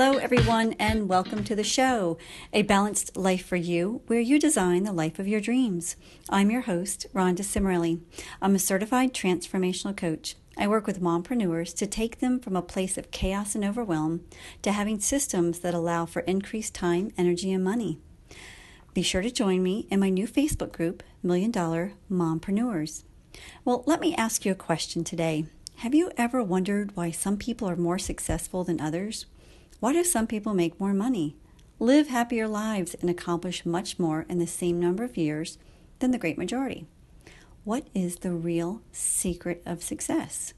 Hello, everyone, and welcome to the show, A Balanced Life for You, where you design the life of your dreams. I'm your host, Rhonda Cimarelli. I'm a certified transformational coach. I work with mompreneurs to take them from a place of chaos and overwhelm to having systems that allow for increased time, energy, and money. Be sure to join me in my new Facebook group, Million Dollar Mompreneurs. Well, let me ask you a question today. Have you ever wondered why some people are more successful than others? Why do some people make more money, live happier lives, and accomplish much more in the same number of years than the great majority? What is the real secret of success?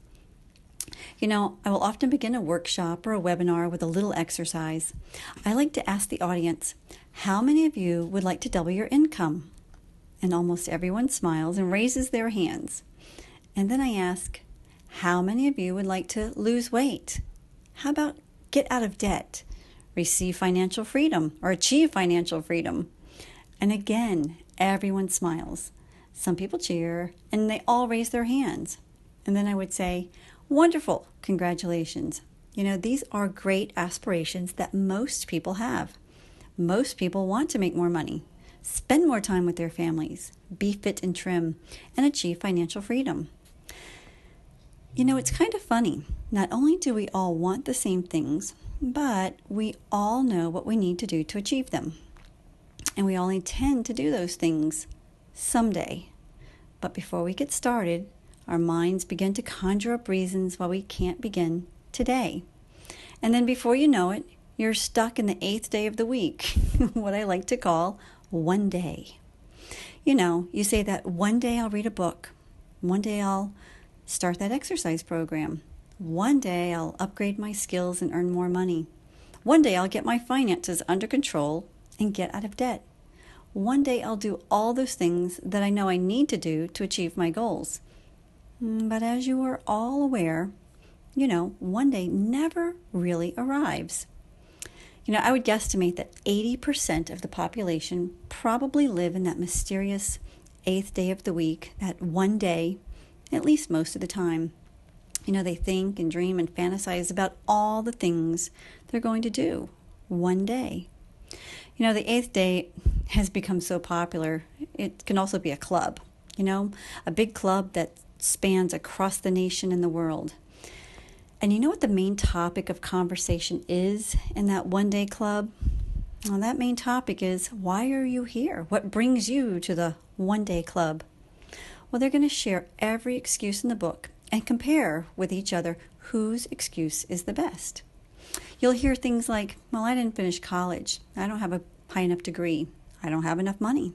You know, I will often begin a workshop or a webinar with a little exercise. I like to ask the audience, how many of you would like to double your income? And almost everyone smiles and raises their hands. And then I ask, how many of you would like to lose weight? How about get out of debt, receive financial freedom, or achieve financial freedom? And again, everyone smiles. Some people cheer and they all raise their hands. And then I would say, Wonderful, congratulations. You know, these are great aspirations that most people have. Most people want to make more money, spend more time with their families, be fit and trim, and achieve financial freedom. You know, it's kind of funny. Not only do we all want the same things, but we all know what we need to do to achieve them. And we all intend to do those things someday. But before we get started, our minds begin to conjure up reasons why we can't begin today. And then before you know it, you're stuck in the eighth day of the week, what I like to call one day. You know, you say that one day I'll read a book, one day I'll start that exercise program. One day I'll upgrade my skills and earn more money. One day I'll get my finances under control and get out of debt. One day I'll do all those things that I know I need to do to achieve my goals. Mm, but as you are all aware, you know, one day never really arrives. You know, I would guesstimate that 80% of the population probably live in that mysterious eighth day of the week, that one day at least most of the time. You know, they think and dream and fantasize about all the things they're going to do one day. You know, the eighth day has become so popular, it can also be a club, you know, a big club that spans across the nation and the world. And you know what the main topic of conversation is in that one day club? Well, that main topic is why are you here? What brings you to the one day club? Well, they're going to share every excuse in the book and compare with each other whose excuse is the best. You'll hear things like, Well, I didn't finish college. I don't have a high enough degree. I don't have enough money.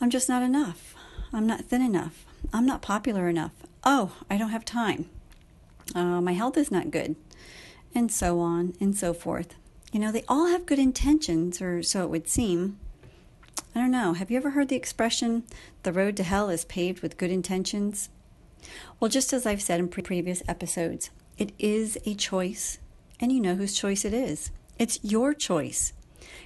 I'm just not enough. I'm not thin enough. I'm not popular enough. Oh, I don't have time. Uh, my health is not good. And so on and so forth. You know, they all have good intentions, or so it would seem, I don't know. Have you ever heard the expression, the road to hell is paved with good intentions? Well, just as I've said in pre- previous episodes, it is a choice, and you know whose choice it is. It's your choice.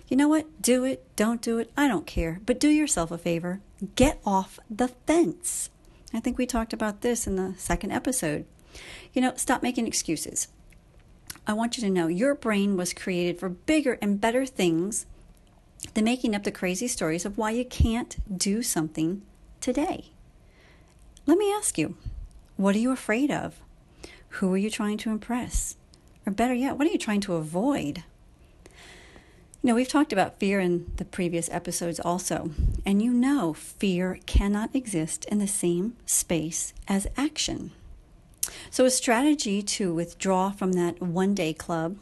You know what? Do it, don't do it, I don't care. But do yourself a favor get off the fence. I think we talked about this in the second episode. You know, stop making excuses. I want you to know your brain was created for bigger and better things than making up the crazy stories of why you can't do something today. Let me ask you what are you afraid of? Who are you trying to impress? Or better yet, what are you trying to avoid? You know, we've talked about fear in the previous episodes also, and you know fear cannot exist in the same space as action. So, a strategy to withdraw from that one day club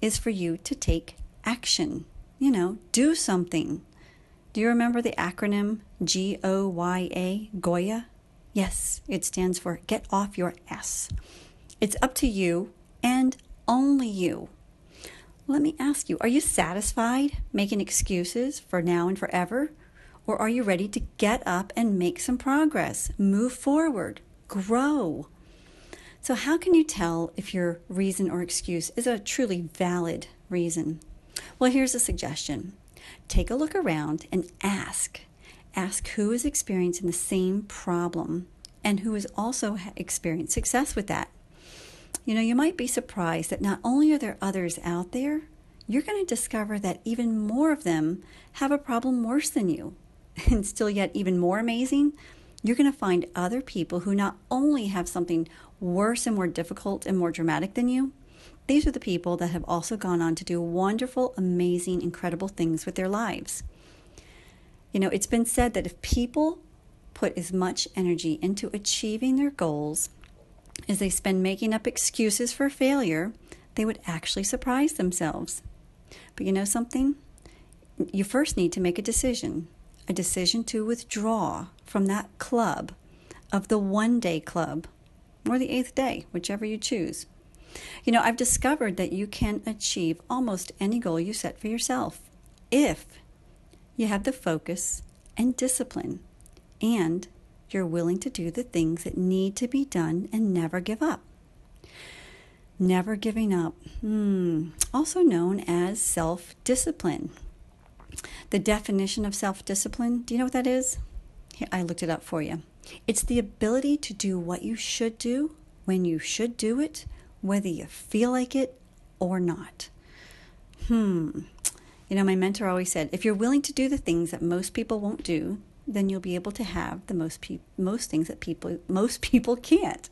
is for you to take action you know, do something. Do you remember the acronym G O Y A, Goya? Yes, it stands for Get Off Your S. It's up to you and only you. Let me ask you are you satisfied making excuses for now and forever? Or are you ready to get up and make some progress, move forward, grow? So, how can you tell if your reason or excuse is a truly valid reason? Well, here's a suggestion take a look around and ask. Ask who is experiencing the same problem and who has also experienced success with that. You know, you might be surprised that not only are there others out there, you're going to discover that even more of them have a problem worse than you. And still, yet, even more amazing, you're going to find other people who not only have something worse and more difficult and more dramatic than you, these are the people that have also gone on to do wonderful, amazing, incredible things with their lives. You know, it's been said that if people put as much energy into achieving their goals as they spend making up excuses for failure, they would actually surprise themselves. But you know something? You first need to make a decision a decision to withdraw from that club of the one day club or the eighth day, whichever you choose. You know, I've discovered that you can achieve almost any goal you set for yourself if you have the focus and discipline and you're willing to do the things that need to be done and never give up. Never giving up, hmm. also known as self discipline. The definition of self discipline, do you know what that is? I looked it up for you. It's the ability to do what you should do when you should do it, whether you feel like it or not. Hmm. You know, my mentor always said if you're willing to do the things that most people won't do, then you'll be able to have the most pe- most things that people most people can't.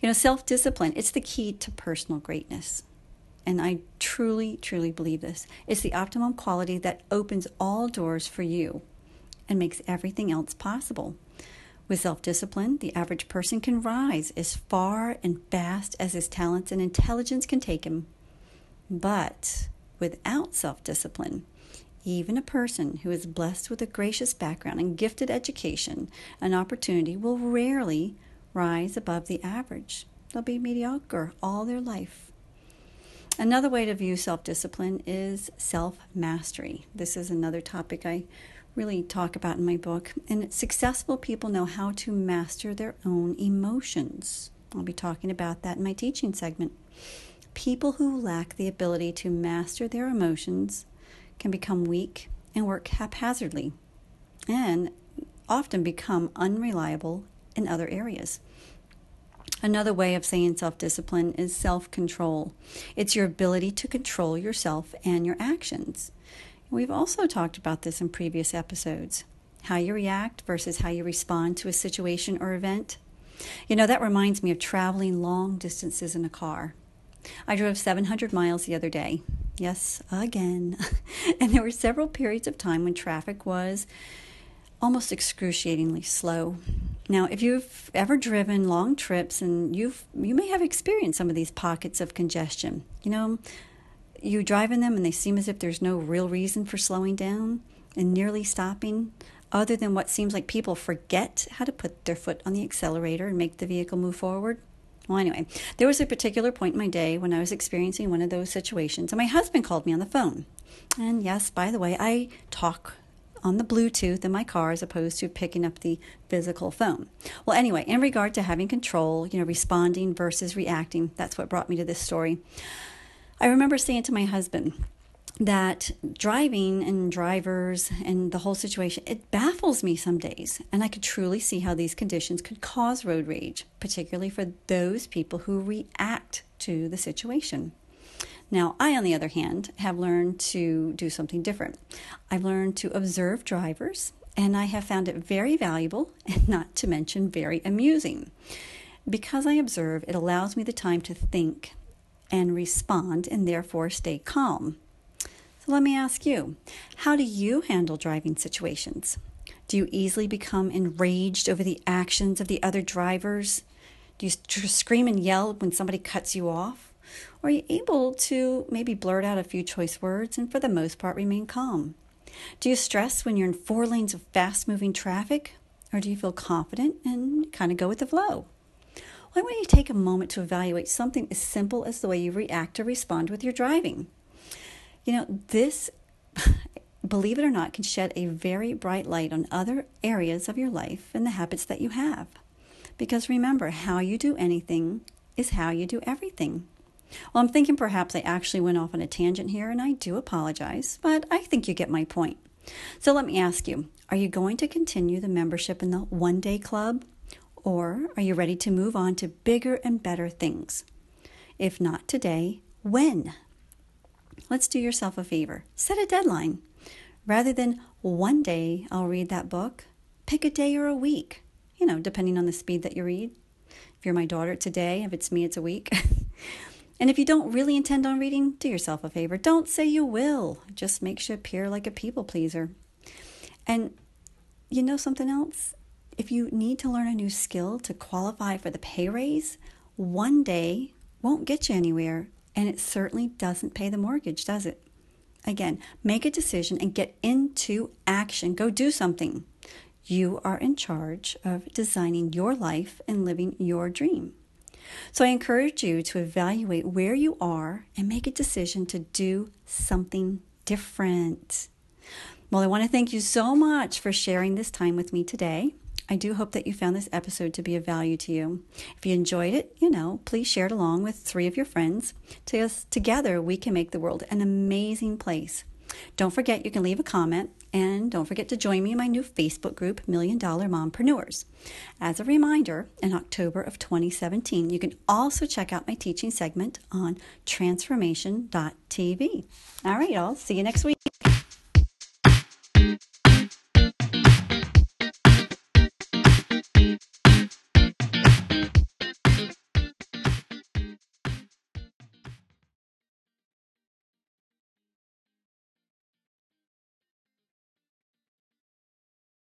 You know, self discipline, it's the key to personal greatness. And I truly, truly believe this. It's the optimum quality that opens all doors for you and makes everything else possible. With self discipline, the average person can rise as far and fast as his talents and intelligence can take him. But without self discipline, even a person who is blessed with a gracious background and gifted education and opportunity will rarely rise above the average. They'll be mediocre all their life. Another way to view self discipline is self mastery. This is another topic I really talk about in my book. And successful people know how to master their own emotions. I'll be talking about that in my teaching segment. People who lack the ability to master their emotions can become weak and work haphazardly and often become unreliable in other areas. Another way of saying self discipline is self control. It's your ability to control yourself and your actions. We've also talked about this in previous episodes how you react versus how you respond to a situation or event. You know, that reminds me of traveling long distances in a car. I drove 700 miles the other day. Yes, again. and there were several periods of time when traffic was almost excruciatingly slow. Now, if you've ever driven long trips and you've you may have experienced some of these pockets of congestion. You know, you drive in them and they seem as if there's no real reason for slowing down and nearly stopping other than what seems like people forget how to put their foot on the accelerator and make the vehicle move forward. Well, anyway, there was a particular point in my day when I was experiencing one of those situations, and my husband called me on the phone. And yes, by the way, I talk on the Bluetooth in my car as opposed to picking up the physical phone. Well, anyway, in regard to having control, you know, responding versus reacting, that's what brought me to this story. I remember saying to my husband, that driving and drivers and the whole situation it baffles me some days and i could truly see how these conditions could cause road rage particularly for those people who react to the situation now, I, on the other hand, have learned to do something different. I've learned to observe drivers, and I have found it very valuable and not to mention very amusing. Because I observe, it allows me the time to think and respond and therefore stay calm. So let me ask you how do you handle driving situations? Do you easily become enraged over the actions of the other drivers? Do you scream and yell when somebody cuts you off? Or are you able to maybe blurt out a few choice words and for the most part remain calm? Do you stress when you're in four lanes of fast moving traffic? Or do you feel confident and kind of go with the flow? Why don't you take a moment to evaluate something as simple as the way you react or respond with your driving? You know, this, believe it or not, can shed a very bright light on other areas of your life and the habits that you have. Because remember, how you do anything is how you do everything. Well, I'm thinking perhaps I actually went off on a tangent here, and I do apologize, but I think you get my point. So let me ask you are you going to continue the membership in the one day club, or are you ready to move on to bigger and better things? If not today, when? Let's do yourself a favor. Set a deadline. Rather than one day I'll read that book, pick a day or a week, you know, depending on the speed that you read. If you're my daughter, it's a day. If it's me, it's a week. and if you don't really intend on reading, do yourself a favor. Don't say you will. It just makes you appear like a people pleaser. And you know something else? If you need to learn a new skill to qualify for the pay raise, one day won't get you anywhere, and it certainly doesn't pay the mortgage, does it? Again, make a decision and get into action. Go do something. You are in charge of designing your life and living your dream. So I encourage you to evaluate where you are and make a decision to do something different. Well, I want to thank you so much for sharing this time with me today. I do hope that you found this episode to be of value to you. If you enjoyed it, you know, please share it along with three of your friends. Together, we can make the world an amazing place. Don't forget you can leave a comment and don't forget to join me in my new Facebook group, Million Dollar Mompreneurs. As a reminder, in October of 2017, you can also check out my teaching segment on transformation.tv. All right, y'all. See you next week.